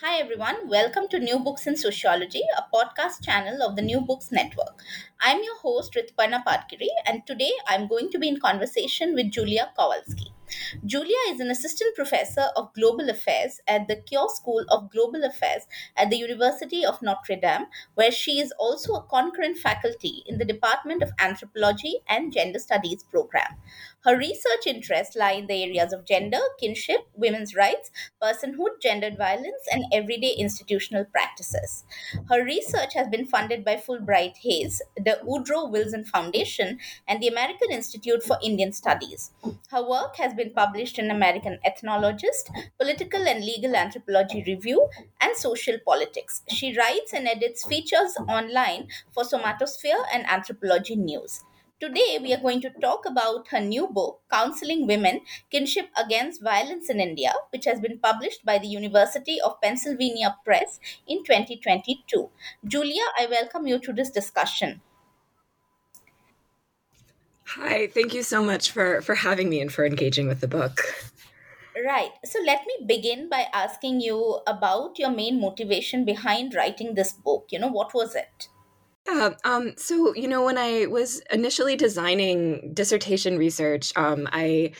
Hi everyone, welcome to New Books in Sociology, a podcast channel of the New Books Network. I'm your host Rituparna Patgiri, and today I'm going to be in conversation with Julia Kowalski. Julia is an assistant professor of global affairs at the Keough School of Global Affairs at the University of Notre Dame, where she is also a concurrent faculty in the Department of Anthropology and Gender Studies program. Her research interests lie in the areas of gender, kinship, women's rights, personhood, gendered violence, and everyday institutional practices. Her research has been funded by Fulbright-Hays, the Woodrow Wilson Foundation, and the American Institute for Indian Studies. Her work has been published in American Ethnologist, Political and Legal Anthropology Review, and Social Politics. She writes and edits features online for Somatosphere and Anthropology News. Today, we are going to talk about her new book, Counseling Women Kinship Against Violence in India, which has been published by the University of Pennsylvania Press in 2022. Julia, I welcome you to this discussion. Hi, thank you so much for, for having me and for engaging with the book. Right. So let me begin by asking you about your main motivation behind writing this book. You know, what was it? Yeah, um, so you know, when I was initially designing dissertation research, um, I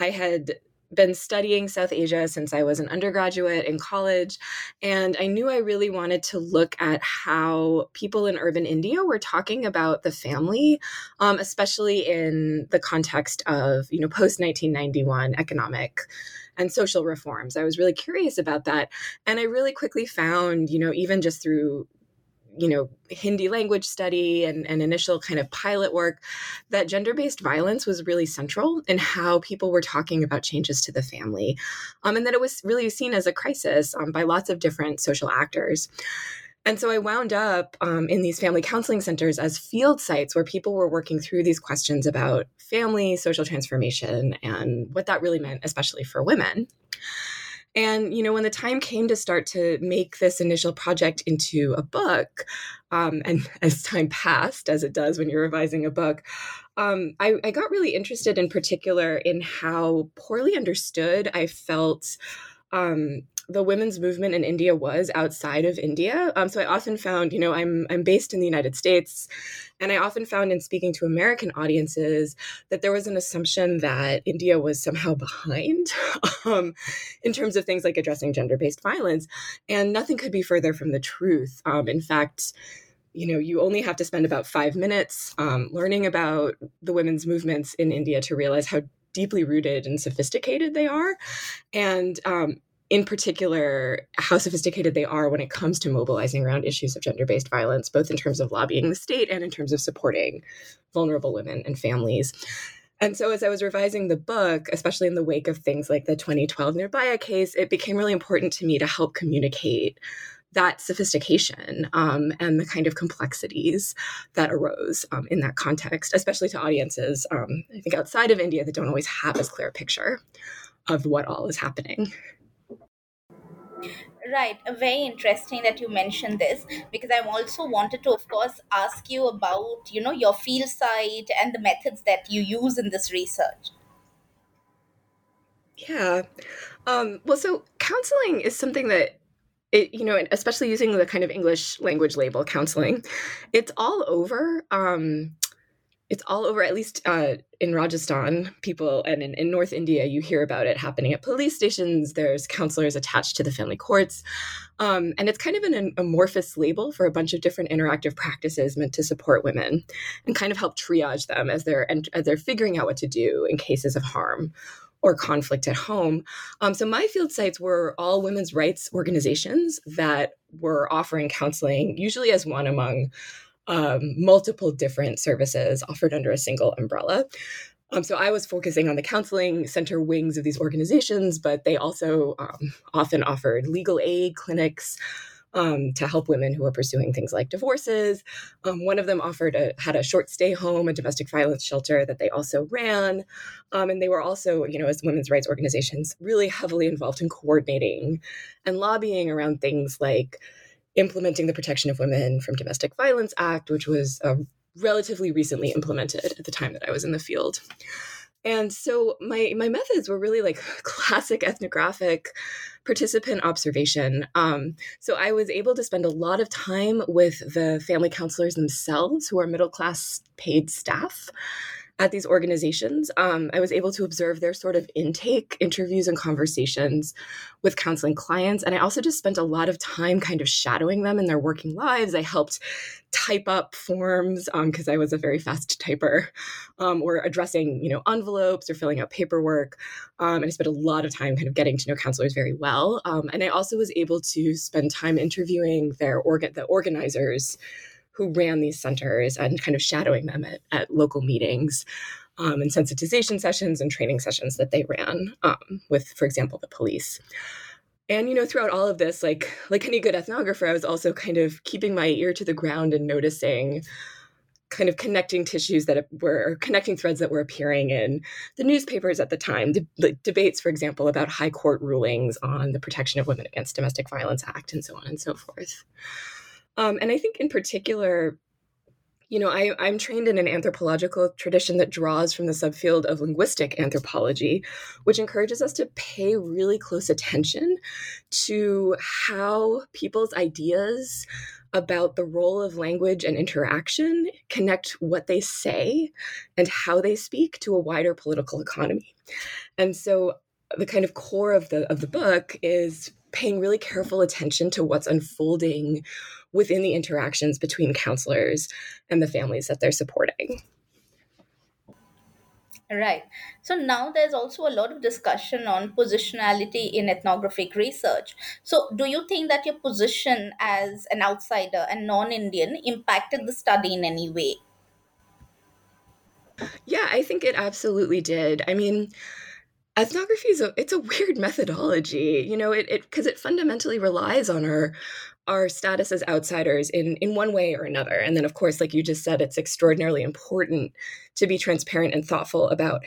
I had been studying South Asia since I was an undergraduate in college. And I knew I really wanted to look at how people in urban India were talking about the family, um, especially in the context of, you know, post 1991 economic and social reforms. I was really curious about that. And I really quickly found, you know, even just through you know hindi language study and, and initial kind of pilot work that gender-based violence was really central in how people were talking about changes to the family um, and that it was really seen as a crisis um, by lots of different social actors and so I wound up um, in these family counseling centers as field sites where people were working through these questions about family, social transformation, and what that really meant, especially for women. And, you know, when the time came to start to make this initial project into a book, um, and as time passed, as it does when you're revising a book, um, I, I got really interested in particular in how poorly understood I felt um, the women's movement in India was outside of India. Um, so I often found, you know, I'm I'm based in the United States, and I often found in speaking to American audiences that there was an assumption that India was somehow behind um, in terms of things like addressing gender-based violence, and nothing could be further from the truth. Um, in fact you know you only have to spend about five minutes um, learning about the women's movements in india to realize how deeply rooted and sophisticated they are and um, in particular, how sophisticated they are when it comes to mobilizing around issues of gender based violence, both in terms of lobbying the state and in terms of supporting vulnerable women and families. And so, as I was revising the book, especially in the wake of things like the 2012 Nirbhaya case, it became really important to me to help communicate that sophistication um, and the kind of complexities that arose um, in that context, especially to audiences, um, I think, outside of India that don't always have as clear a picture of what all is happening. Right, very interesting that you mentioned this because I also wanted to, of course, ask you about you know your field site and the methods that you use in this research. Yeah. Um, well, so counseling is something that it, you know, especially using the kind of English language label counseling, it's all over. Um, it's all over, at least uh, in Rajasthan, people, and in, in, North India, you hear about it happening at police stations. There's counselors attached to the family courts. Um, and it's kind of an amorphous label for a bunch of different interactive practices meant to support women and kind of help triage them as they're, as they're figuring out what to do in cases of harm or conflict at home. Um, so my field sites were all women's rights organizations that were offering counseling, usually as one among um, multiple different services offered under a single umbrella. Um, so I was focusing on the counseling center wings of these organizations, but they also um, often offered legal aid clinics, um, to help women who are pursuing things like divorces. Um, one of them offered a had a short stay home, a domestic violence shelter that they also ran, um, and they were also, you know, as women's rights organizations, really heavily involved in coordinating and lobbying around things like implementing the Protection of Women from Domestic Violence Act, which was uh, relatively recently implemented at the time that I was in the field. And so my my methods were really like classic ethnographic participant observation. Um, so I was able to spend a lot of time with the family counselors themselves, who are middle class paid staff at these organizations, um, I was able to observe their sort of intake, interviews, and conversations with counseling clients. And I also just spent a lot of time kind of shadowing them in their working lives. I helped type up forms because um, I was a very fast typer, um, or addressing you know envelopes or filling out paperwork. Um, and I spent a lot of time kind of getting to know counselors very well. Um, and I also was able to spend time interviewing their organ the organizers who ran these centers and kind of shadowing them at, at local meetings um, and sensitization sessions and training sessions that they ran um, with, for example, the police. And you know, throughout all of this, like like any good ethnographer, I was also kind of keeping my ear to the ground and noticing kind of connecting tissues that were connecting threads that were appearing in the newspapers at the time de- debates for example about high court rulings on the protection of women against domestic violence act and so on and so forth um, and I think in particular, you know, I, I'm trained in an anthropological tradition that draws from the subfield of linguistic anthropology, which encourages us to pay really close attention to how people's ideas about the role of language and interaction connect what they say and how they speak to a wider political economy. And so the kind of core of the of the book is paying really careful attention to what's unfolding within the interactions between counselors and the families that they're supporting. Right. So now there's also a lot of discussion on positionality in ethnographic research. So, do you think that your position as an outsider and non Indian impacted the study in any way? Yeah, I think it absolutely did. I mean, ethnography is a it's a weird methodology you know it because it, it, fundamentally relies on our our status as outsiders in in one way or another. And then of course like you just said it's extraordinarily important to be transparent and thoughtful about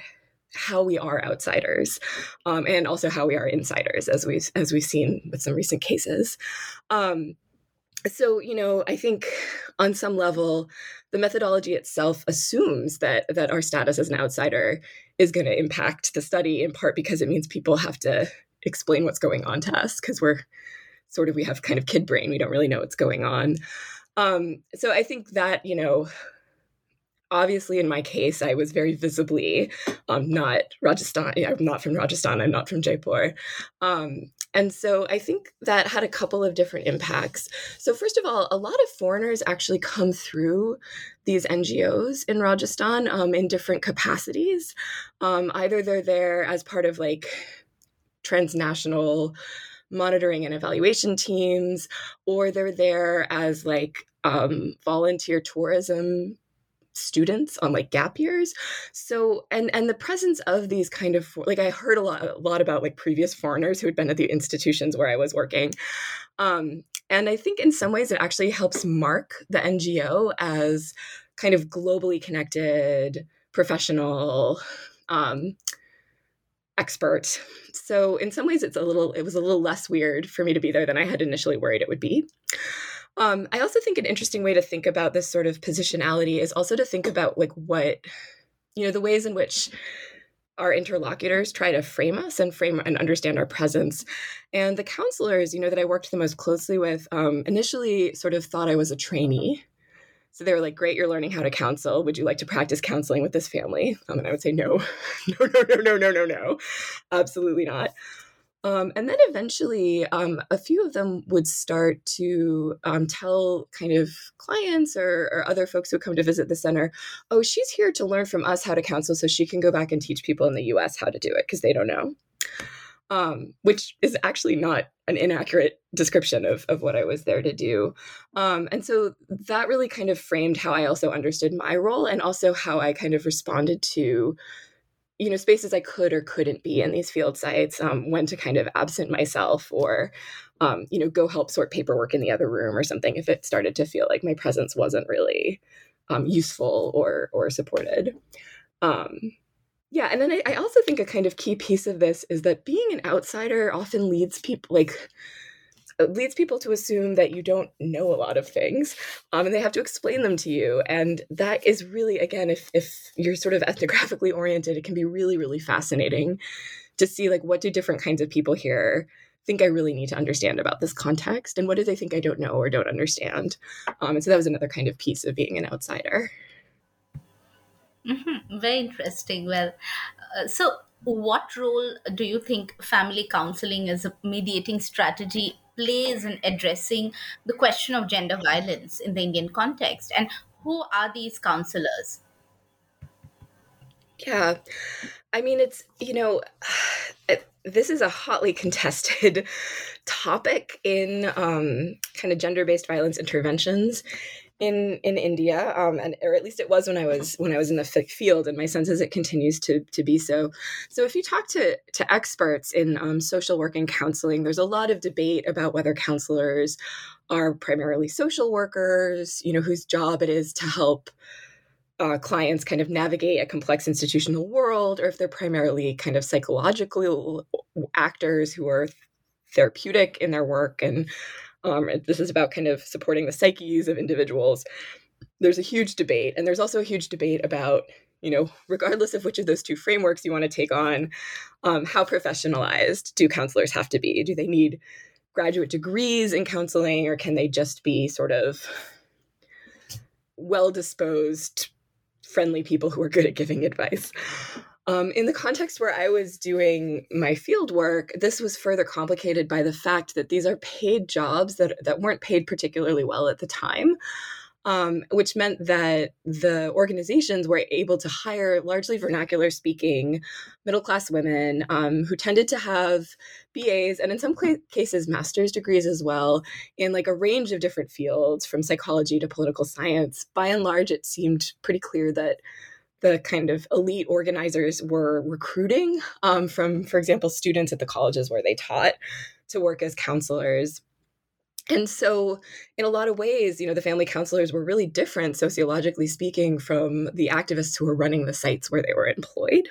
how we are outsiders um, and also how we are insiders as we've as we've seen with some recent cases. Um, so you know i think on some level the methodology itself assumes that that our status as an outsider is going to impact the study in part because it means people have to explain what's going on to us because we're sort of we have kind of kid brain we don't really know what's going on. Um, so i think that you know obviously in my case i was very visibly um, not rajasthan i'm not from rajasthan i'm not from jaipur. Um, and so i think that had a couple of different impacts. So first of all a lot of foreigners actually come through these ngos in rajasthan um, in different capacities. Um, either they're there as part of like transnational monitoring and evaluation teams or they're there as like um, volunteer tourism students on like gap years. So and and the presence of these kind of like i heard a lot a lot about like previous foreigners who had been at the institutions where i was working. Um and i think in some ways it actually helps mark the ngo as kind of globally connected professional um expert. So in some ways, it's a little it was a little less weird for me to be there than I had initially worried it would be. Um, I also think an interesting way to think about this sort of positionality is also to think about like what you know the ways in which our interlocutors try to frame us and frame and understand our presence. And the counselors, you know, that I worked the most closely with, um, initially sort of thought I was a trainee. So they were like, "Great, you're learning how to counsel. Would you like to practice counseling with this family?" Um, and I would say, "No, no, no, no, no, no, no, no, absolutely not." Um, and then eventually, um, a few of them would start to um, tell kind of clients or, or, other folks who come to visit the center, oh, she's here to learn from us how to counsel so she can go back and teach people in the US how to do it because they don't know. Um, which is actually not an inaccurate description of, of what I was there to do. Um, and so that really kind of framed how I also understood my role and also how I kind of responded to you know spaces i could or couldn't be in these field sites um, when to kind of absent myself or um, you know go help sort paperwork in the other room or something if it started to feel like my presence wasn't really um, useful or or supported um, yeah and then I, I also think a kind of key piece of this is that being an outsider often leads people like leads people to assume that you don't know a lot of things um, and they have to explain them to you and that is really again if, if you're sort of ethnographically oriented it can be really really fascinating to see like what do different kinds of people here think i really need to understand about this context and what do they think i don't know or don't understand? Um, and so that was another kind of piece of being an outsider mm-hmm. very interesting well uh, so what role do you think family counseling as a mediating strategy plays in addressing the question of gender violence in the Indian context? And who are these counselors? Yeah. I mean, it's, you know, this is a hotly contested topic in um, kind of gender based violence interventions in in India, um, and or at least it was when I was when I was in the field, and my sense is it continues to to be so. So, if you talk to to experts in um, social work and counseling, there's a lot of debate about whether counselors are primarily social workers, you know, whose job it is to help. Uh, clients kind of navigate a complex institutional world, or if they're primarily kind of psychological actors who are therapeutic in their work and um, this is about kind of supporting the psyches of individuals. There's a huge debate, and there's also a huge debate about, you know, regardless of which of those two frameworks you want to take on, um, how professionalized do counselors have to be? Do they need graduate degrees in counseling, or can they just be sort of well disposed, friendly people who are good at giving advice? Um, in the context where I was doing my field work, this was further complicated by the fact that these are paid jobs that, that weren't paid particularly well at the time. Um, which meant that the organizations were able to hire largely vernacular speaking middle class women um, who tended to have BAs and in some cases master's degrees as well in like a range of different fields from psychology to political science. By and large, it seemed pretty clear that the kind of elite organizers were recruiting um, from, for example, students at the colleges where they taught to work as counselors. And so, in a lot of ways, you know, the family counselors were really different, sociologically speaking, from the activists who were running the sites where they were employed.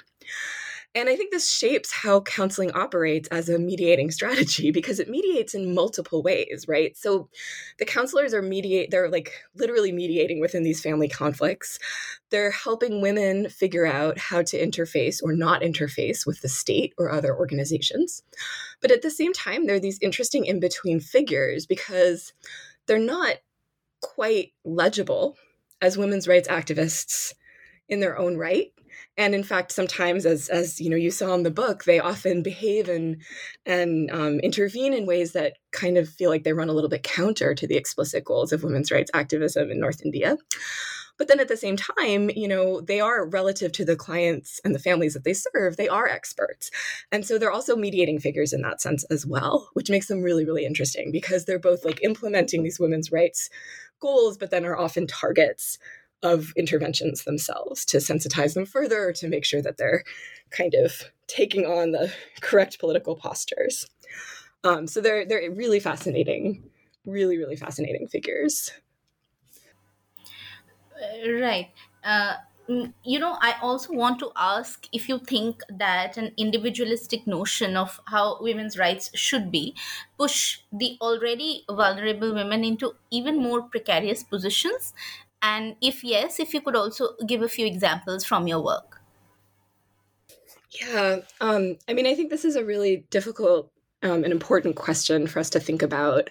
And I think this shapes how counseling operates as a mediating strategy because it mediates in multiple ways, right? So the counselors are mediate they're like literally mediating within these family conflicts. They're helping women figure out how to interface or not interface with the state or other organizations. But at the same time, there are these interesting in-between figures because they're not quite legible as women's rights activists in their own right and in fact sometimes as as you know you saw in the book they often behave and and um, intervene in ways that kind of feel like they run a little bit counter to the explicit goals of women's rights activism in north india. But then at the same time you know they are relative to the clients and the families that they serve they are experts. And so they're also mediating figures in that sense as well which makes them really really interesting because they're both like implementing these women's rights goals but then are often targets of interventions themselves to sensitize them further to make sure that they're kind of taking on the correct political postures. Um, so they're they're really fascinating, really really fascinating figures. Right. Uh, you know, I also want to ask if you think that an individualistic notion of how women's rights should be push the already vulnerable women into even more precarious positions, and if yes, if you could also give a few examples from your work. Yeah, um, I mean, I think this is a really difficult um, an important question for us to think about.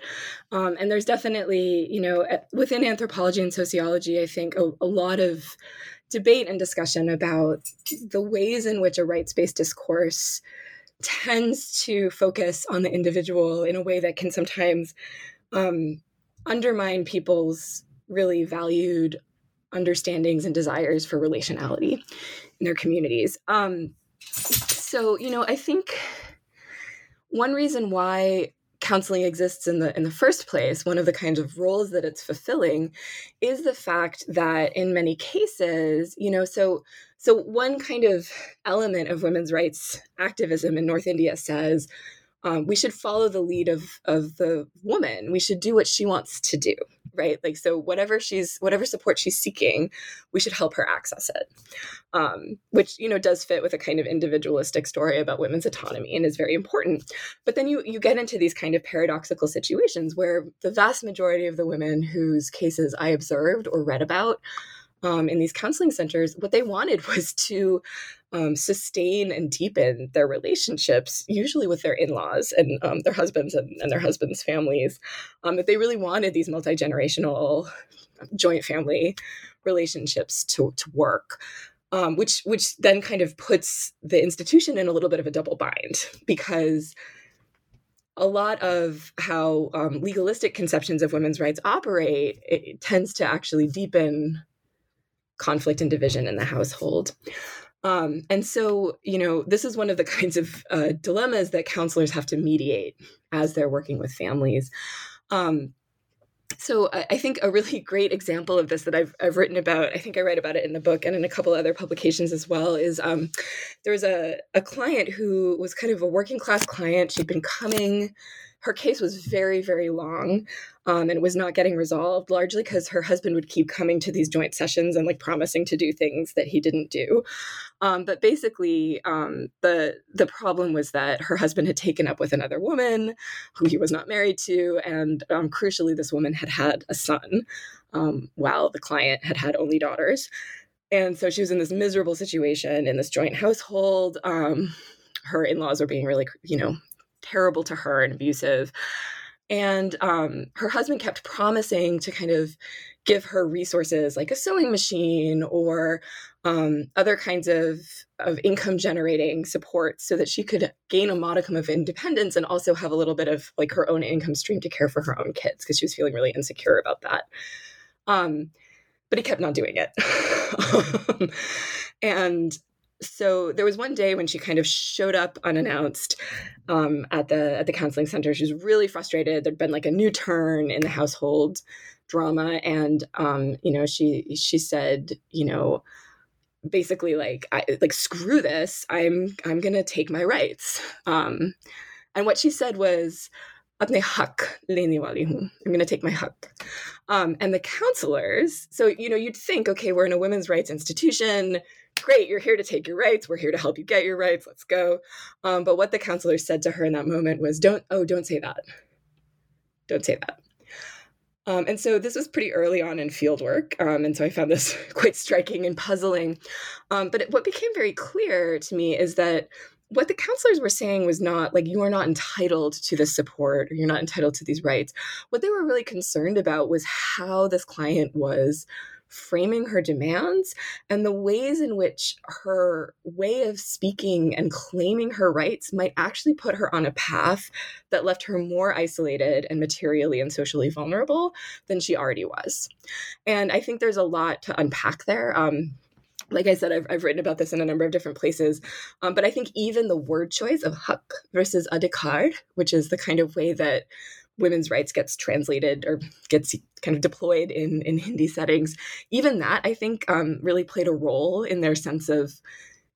Um, and there's definitely, you know, within anthropology and sociology, I think a, a lot of debate and discussion about the ways in which a rights based discourse tends to focus on the individual in a way that can sometimes um, undermine people's really valued understandings and desires for relationality in their communities. Um, so, you know, I think one reason why counseling exists in the in the first place one of the kinds of roles that it's fulfilling is the fact that in many cases you know so so one kind of element of women's rights activism in north india says um, we should follow the lead of of the woman. We should do what she wants to do right? Like so whatever she's whatever support she's seeking we should help her access it. Um, which you know does fit with a kind of individualistic story about women's autonomy and is very important. But then you you get into these kind of paradoxical situations where the vast majority of the women whose cases i observed or read about um, in these counseling centers, what they wanted was to um, sustain and deepen their relationships, usually with their in laws and um, their husbands and, and, their husbands' families. Um, that they really wanted these multi generational joint family relationships to, to work. Um, which which then kind of puts the institution in a little bit of a double bind because a lot of how um, legalistic conceptions of women's rights operate it, it tends to actually deepen conflict and division in the household. Um, and so, you know, this is one of the kinds of uh, dilemmas that counselors have to mediate as they're working with families. Um, so I, I think a really great example of this that I've, I've written about, I think I write about it in the book and in a couple other publications as well, is um, there was a, a client who was kind of a working class client. She'd been coming her case was very, very long um, and was not getting resolved, largely because her husband would keep coming to these joint sessions and like promising to do things that he didn't do. Um, but basically, um, the the problem was that her husband had taken up with another woman who he was not married to, and um, crucially, this woman had had a son, um, while the client had had only daughters. And so she was in this miserable situation in this joint household. Um, her in-laws were being really, you know, terrible to her and abusive. And um, her husband kept promising to kind of give her resources like a sewing machine or um, other kinds of, of income generating support so that she could gain a modicum of independence and also have a little bit of like her own income stream to care for her own kids because she was feeling really insecure about that. Um, but he kept not doing it. and so there was one day when she kind of showed up unannounced um, at the at the counseling center. She was really frustrated. There'd been like a new turn in the household drama, and um, you know she she said, you know, basically like I, like screw this. I'm I'm gonna take my rights. Um, and what she said was, hak. I'm gonna take my hak. Um, and the counselors. So you know, you'd think, okay, we're in a women's rights institution great, you're here to take your rights. We're here to help you get your rights. Let's go. Um, but what the counselor said to her in that moment was, don't, oh, don't say that. Don't say that. Um, and so this was pretty early on in fieldwork. Um, and so I found this quite striking and puzzling. Um, but it, what became very clear to me is that what the counselors were saying was not like you are not entitled to this support or you're not entitled to these rights. What they were really concerned about was how this client was framing her demands and the ways in which her way of speaking and claiming her rights might actually put her on a path that left her more isolated and materially and socially vulnerable than she already was. And I think there's a lot to unpack there. Um, like I said, I've, I've written about this in a number of different places. Um, but I think even the word choice of hak versus adhikar, which is the kind of way that women's rights gets translated or gets kind of deployed in in Hindi settings, even that I think um, really played a role in their sense of,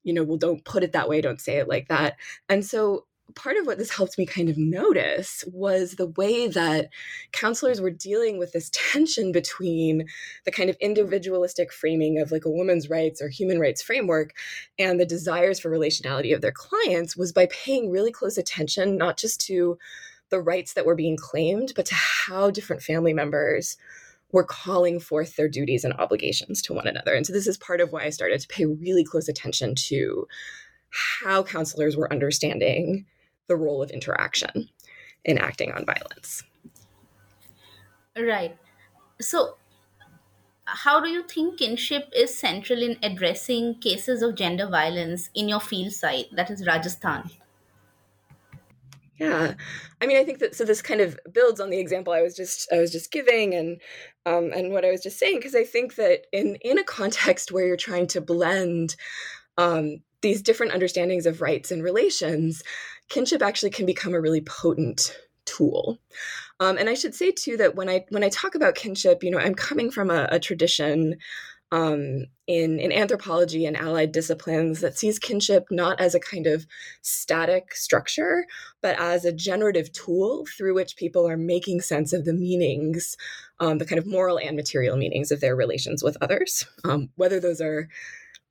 you know, well, don't put it that way, don't say it like that. And so part of what this helped me kind of notice was the way that counselors were dealing with this tension between the kind of individualistic framing of like a woman's rights or human rights framework and the desires for relationality of their clients was by paying really close attention, not just to the rights that were being claimed, but to how different family members were calling forth their duties and obligations to one another. And so this is part of why I started to pay really close attention to how counselors were understanding the role of interaction in acting on violence. Right. So, how do you think kinship is central in addressing cases of gender violence in your field site, that is Rajasthan? Yeah, I mean, I think that so this kind of builds on the example I was just I was just giving, and um, and what I was just saying, because I think that in in a context where you're trying to blend um, these different understandings of rights and relations, kinship actually can become a really potent tool. Um, and I should say too that when I when I talk about kinship, you know, I'm coming from a, a tradition um, in in anthropology and allied disciplines that sees kinship not as a kind of static structure, but as a generative tool through which people are making sense of the meanings, um, the kind of moral and material meanings of their relations with others, um, whether those are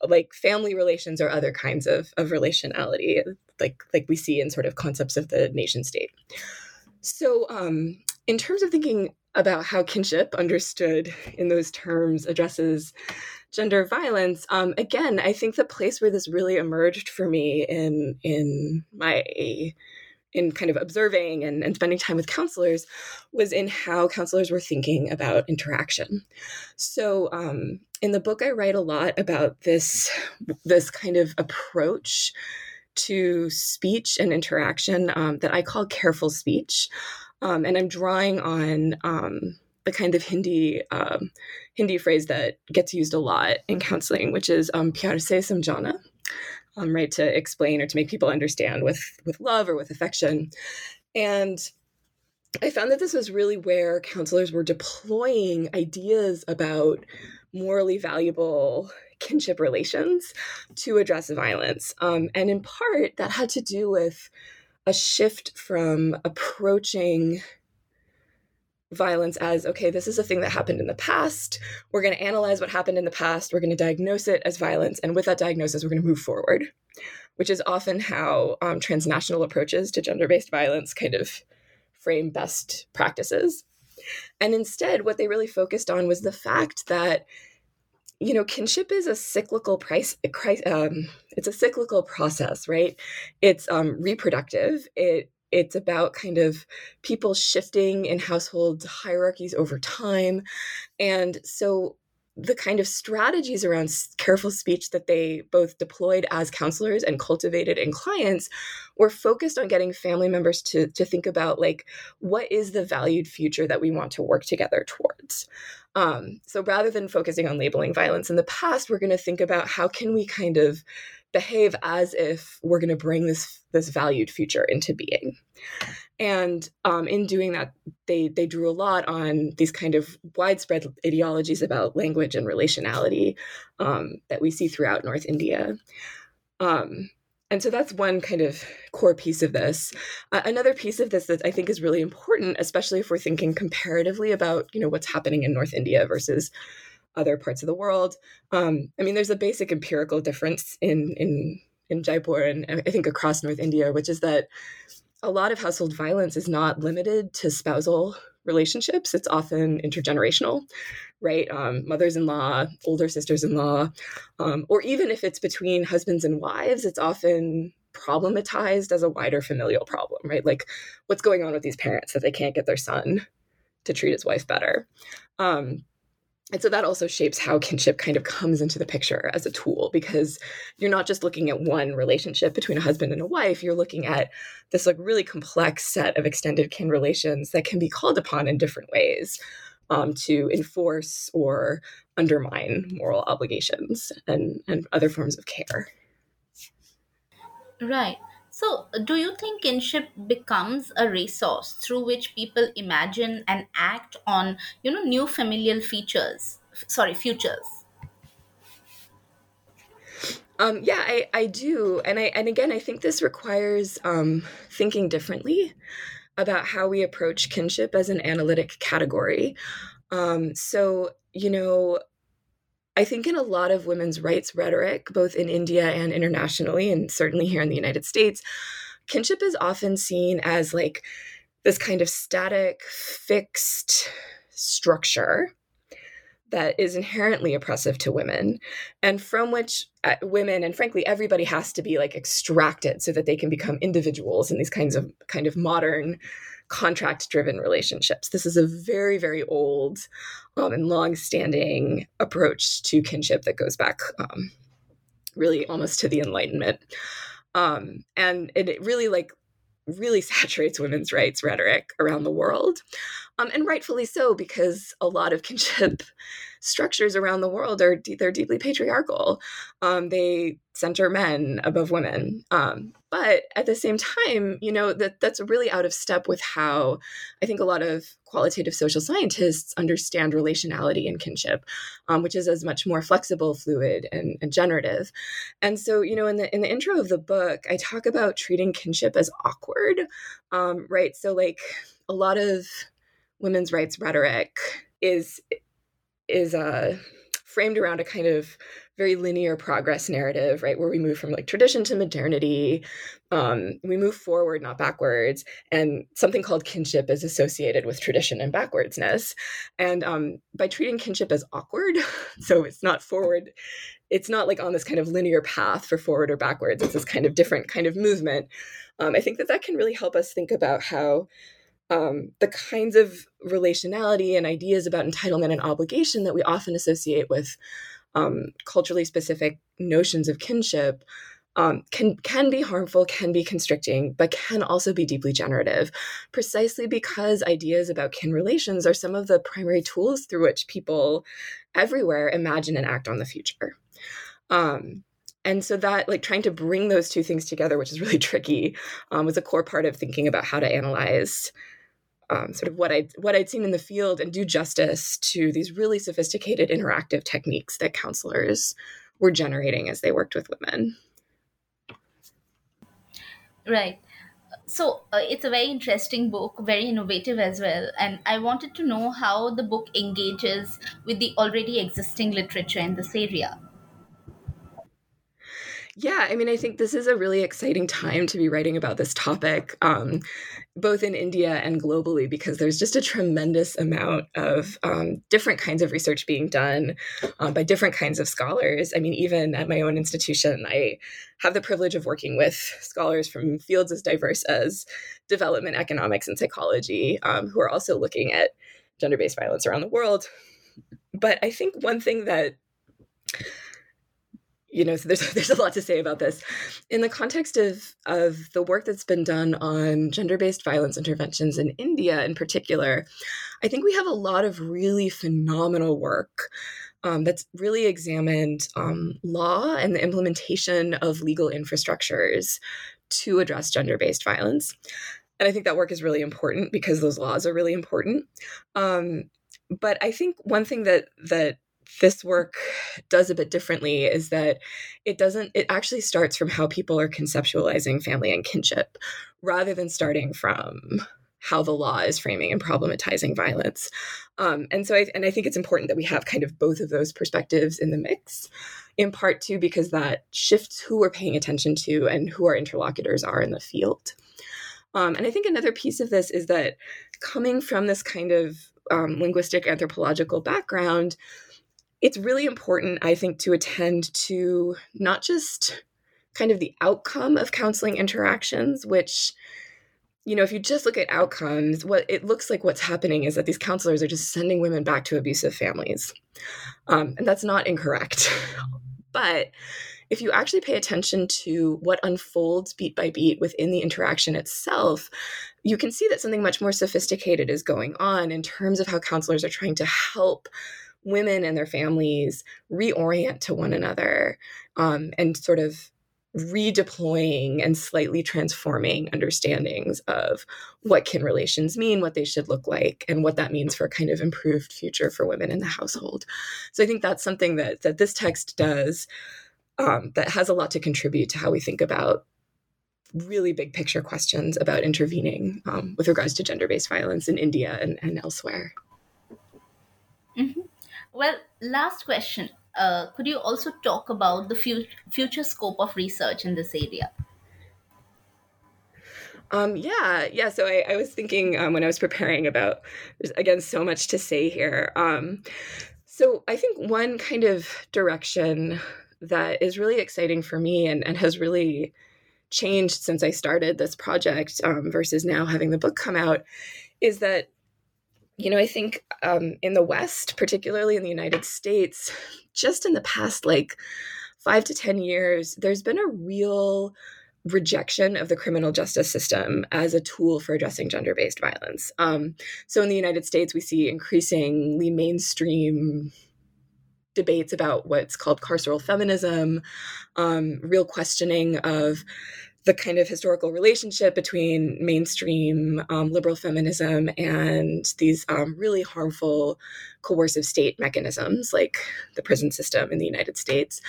like family relations or other kinds of, of relationality, like like we see in sort of concepts of the nation state. So, um, in terms of thinking about how kinship, understood in those terms, addresses gender violence, um, again, I think the place where this really emerged for me in in my in kind of observing and, and spending time with counselors was in how counselors were thinking about interaction. So um, in the book, I write a lot about this this kind of approach to speech and interaction um, that I call careful speech, um, and I'm drawing on um, the kind of Hindi um, Hindi phrase that gets used a lot in counseling, which is um, "pyar se samjhana." um, right to explain or to make people understand with with love or with affection and i found that this was really where counselors were deploying ideas about morally valuable kinship relations to address violence um, and in part that had to do with a shift from approaching violence as okay, this is a thing that happened in the past. We're going to analyze what happened in the past. We're going to diagnose it as violence. And with that diagnosis, we're going to move forward, which is often how um, transnational approaches to gender based violence kind of frame best practices. And instead, what they really focused on was the fact that you know kinship is a cyclical price um, it's a cyclical process right it's um, reproductive it it's about kind of people shifting in household hierarchies over time. And so the kind of strategies around careful speech that they both deployed as counselors and cultivated in clients were focused on getting family members to, to think about like what is the valued future that we want to work together towards? Um, so rather than focusing on labeling violence in the past we're going to think about how can we kind of behave as if we're going to bring this this valued future into being and um, in doing that they they drew a lot on these kind of widespread ideologies about language and relationality um, that we see throughout north india um, and so that's one kind of core piece of this uh, another piece of this that i think is really important especially if we're thinking comparatively about you know what's happening in north india versus other parts of the world. Um, I mean, there's a basic empirical difference in in in Jaipur and I think across North India, which is that a lot of household violence is not limited to spousal relationships. It's often intergenerational, right? Um, mothers-in-law, older sisters-in-law, um, or even if it's between husbands and wives, it's often problematized as a wider familial problem, right? Like, what's going on with these parents that they can't get their son to treat his wife better? Um, and so that also shapes how kinship kind of comes into the picture as a tool because you're not just looking at one relationship between a husband and a wife, you're looking at this like really complex set of extended kin relations that can be called upon in different ways um, to enforce or undermine moral obligations and, and other forms of care. Right. So, do you think kinship becomes a resource through which people imagine and act on, you know, new familial features? Sorry, futures. Um, yeah, I, I do, and I and again, I think this requires um, thinking differently about how we approach kinship as an analytic category. Um, so, you know, I think in a lot of women's rights rhetoric, both in India and internationally, and certainly here in the United States, kinship is often seen as like this kind of static, fixed structure that is inherently oppressive to women and from which uh, women and frankly everybody has to be like extracted so that they can become individuals in these kinds of kind of modern contract driven relationships. This is a very, very old um, and long standing approach to kinship that goes back um, really almost to the Enlightenment. Um, and it, really like really saturates women's rights rhetoric around the world. Um, and rightfully so, because a lot of kinship structures around the world are they're deeply patriarchal. Um, they center men above women. Um, but at the same time, you know that that's really out of step with how I think a lot of qualitative social scientists understand relationality and kinship, um, which is as much more flexible, fluid, and, and generative. And so, you know, in the in the intro of the book, I talk about treating kinship as awkward, um, right? So, like a lot of women's rights rhetoric is is uh, framed around a kind of very linear progress narrative, right? Where we move from like tradition to modernity, um, we move forward, not backwards, and something called kinship is associated with tradition and backwardsness. And um, by treating kinship as awkward, so it's not forward, it's not like on this kind of linear path for forward or backwards. It's this kind of different kind of movement. Um, I think that that can really help us think about how um, the kinds of relationality and ideas about entitlement and obligation that we often associate with um, culturally specific notions of kinship um, can can be harmful, can be constricting, but can also be deeply generative, precisely because ideas about kin relations are some of the primary tools through which people everywhere imagine and act on the future. Um, and so that like trying to bring those two things together which is really tricky um, was a core part of thinking about how to analyze um, sort of what I what I'd seen in the field and do justice to these really sophisticated interactive techniques that counselors were generating as they worked with women. Right. So uh, it's a very interesting book, very innovative as well. And I wanted to know how the book engages with the already existing literature in this area. Yeah, I mean, I think this is a really exciting time to be writing about this topic, um, both in India and globally, because there's just a tremendous amount of um, different kinds of research being done um, by different kinds of scholars. I mean, even at my own institution, I have the privilege of working with scholars from fields as diverse as development economics and psychology, um, who are also looking at gender based violence around the world. But I think one thing that you know, so there's there's a lot to say about this. In the context of of the work that's been done on gender-based violence interventions in India in particular, I think we have a lot of really phenomenal work um, that's really examined um, law and the implementation of legal infrastructures to address gender-based violence. And I think that work is really important because those laws are really important. Um, but I think one thing that that this work does a bit differently is that it doesn't it actually starts from how people are conceptualizing family and kinship rather than starting from how the law is framing and problematizing violence. Um, and so I, and i think it's important that we have kind of both of those perspectives in the mix in part too because that shifts who we're paying attention to and who our interlocutors are in the field. Um, and i think another piece of this is that coming from this kind of um, linguistic anthropological background it's really important, I think, to attend to not just kind of the outcome of counseling interactions, which, you know, if you just look at outcomes, what it looks like what's happening is that these counselors are just sending women back to abusive families. Um, and that's not incorrect. but if you actually pay attention to what unfolds beat by beat within the interaction itself, you can see that something much more sophisticated is going on in terms of how counselors are trying to help women and their families reorient to one another um, and sort of redeploying and slightly transforming understandings of what kin relations mean, what they should look like, and what that means for a kind of improved future for women in the household. So I think that's something that that this text does um, that has a lot to contribute to how we think about really big picture questions about intervening um, with regards to gender based violence in India and, and elsewhere. Mm-hmm. Well, last question. Uh, could you also talk about the fu- future scope of research in this area? Um, yeah, yeah. So I, I was thinking um, when I was preparing about, there's again so much to say here. Um, so I think one kind of direction that is really exciting for me and, and has really changed since I started this project um, versus now having the book come out is that, you know, I think um, in the West, particularly in the United States, just in the past like five to 10 years, there's been a real rejection of the criminal justice system as a tool for addressing gender based violence. Um, so in the United States, we see increasingly mainstream debates about what's called carceral feminism, um, real questioning of the kind of historical relationship between mainstream um, liberal feminism and these um, really harmful coercive state mechanisms like the prison system in the United States.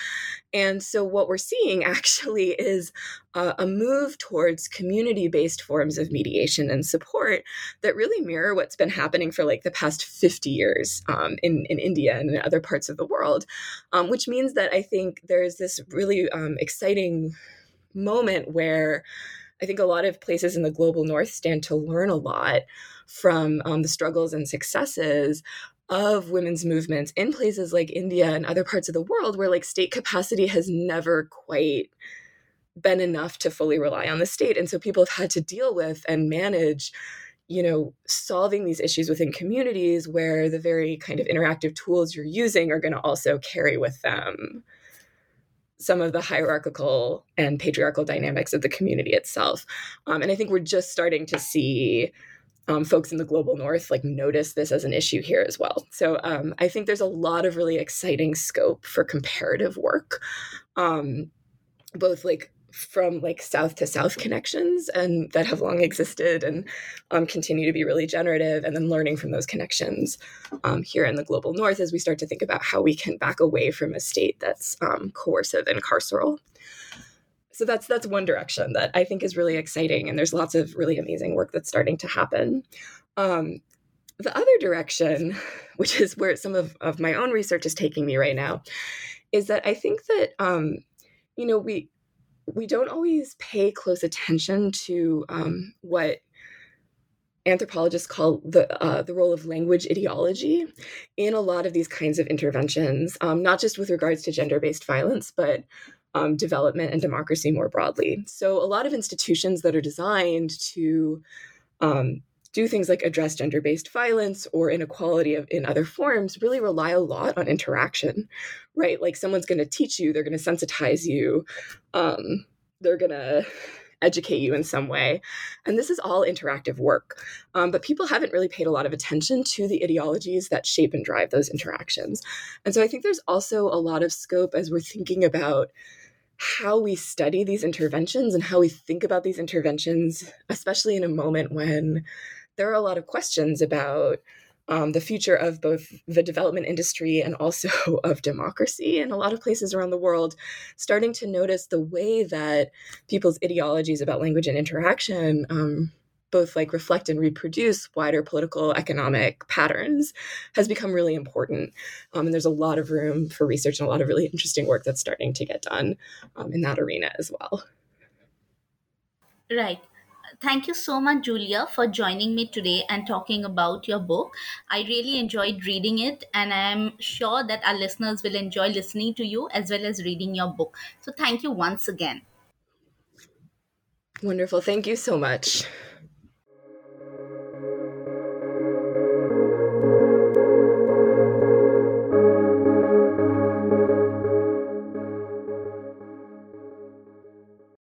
And so, what we're seeing actually is uh, a move towards community based forms of mediation and support that really mirror what's been happening for like the past 50 years um, in, in India and in other parts of the world, um, which means that I think there's this really um, exciting moment where I think a lot of places in the global north stand to learn a lot from um, the struggles and successes of women's movements in places like India and other parts of the world where like state capacity has never quite been enough to fully rely on the state. And so people have had to deal with and manage you know solving these issues within communities where the very kind of interactive tools you're using are going to also carry with them some of the hierarchical and patriarchal dynamics of the community itself. Um, and I think we're just starting to see um, folks in the global north like notice this as an issue here as well. So um, I think there's a lot of really exciting scope for comparative work, um, both like from like south to south connections and that have long existed and um, continue to be really generative and then learning from those connections um, here in the global north as we start to think about how we can back away from a state that's um, coercive and carceral. So that's that's one direction that i think is really exciting and there's lots of really amazing work that's starting to happen. Um, the other direction which is where some of, of my own research is taking me right now is that i think that um, you know we we don't always pay close attention to um, what anthropologists call the uh, the role of language ideology in a lot of these kinds of interventions, um, not just with regards to gender based violence, but um, development and democracy more broadly. So, a lot of institutions that are designed to um, do things like address gender based violence or inequality of, in other forms really rely a lot on interaction, right? Like someone's going to teach you, they're going to sensitize you, um, they're going to educate you in some way. And this is all interactive work. Um, but people haven't really paid a lot of attention to the ideologies that shape and drive those interactions. And so I think there's also a lot of scope as we're thinking about how we study these interventions and how we think about these interventions, especially in a moment when there are a lot of questions about um, the future of both the development industry and also of democracy in a lot of places around the world, starting to notice the way that people's ideologies about language and interaction um, both like reflect and reproduce wider political economic patterns has become really important. Um, and there's a lot of room for research and a lot of really interesting work that's starting to get done um, in that arena as well. Right thank you so much, Julia, for joining me today and talking about your book. I really enjoyed reading it, and I'm sure that our listeners will enjoy listening to you as well as reading your book. So, thank you once again. Wonderful. Thank you so much.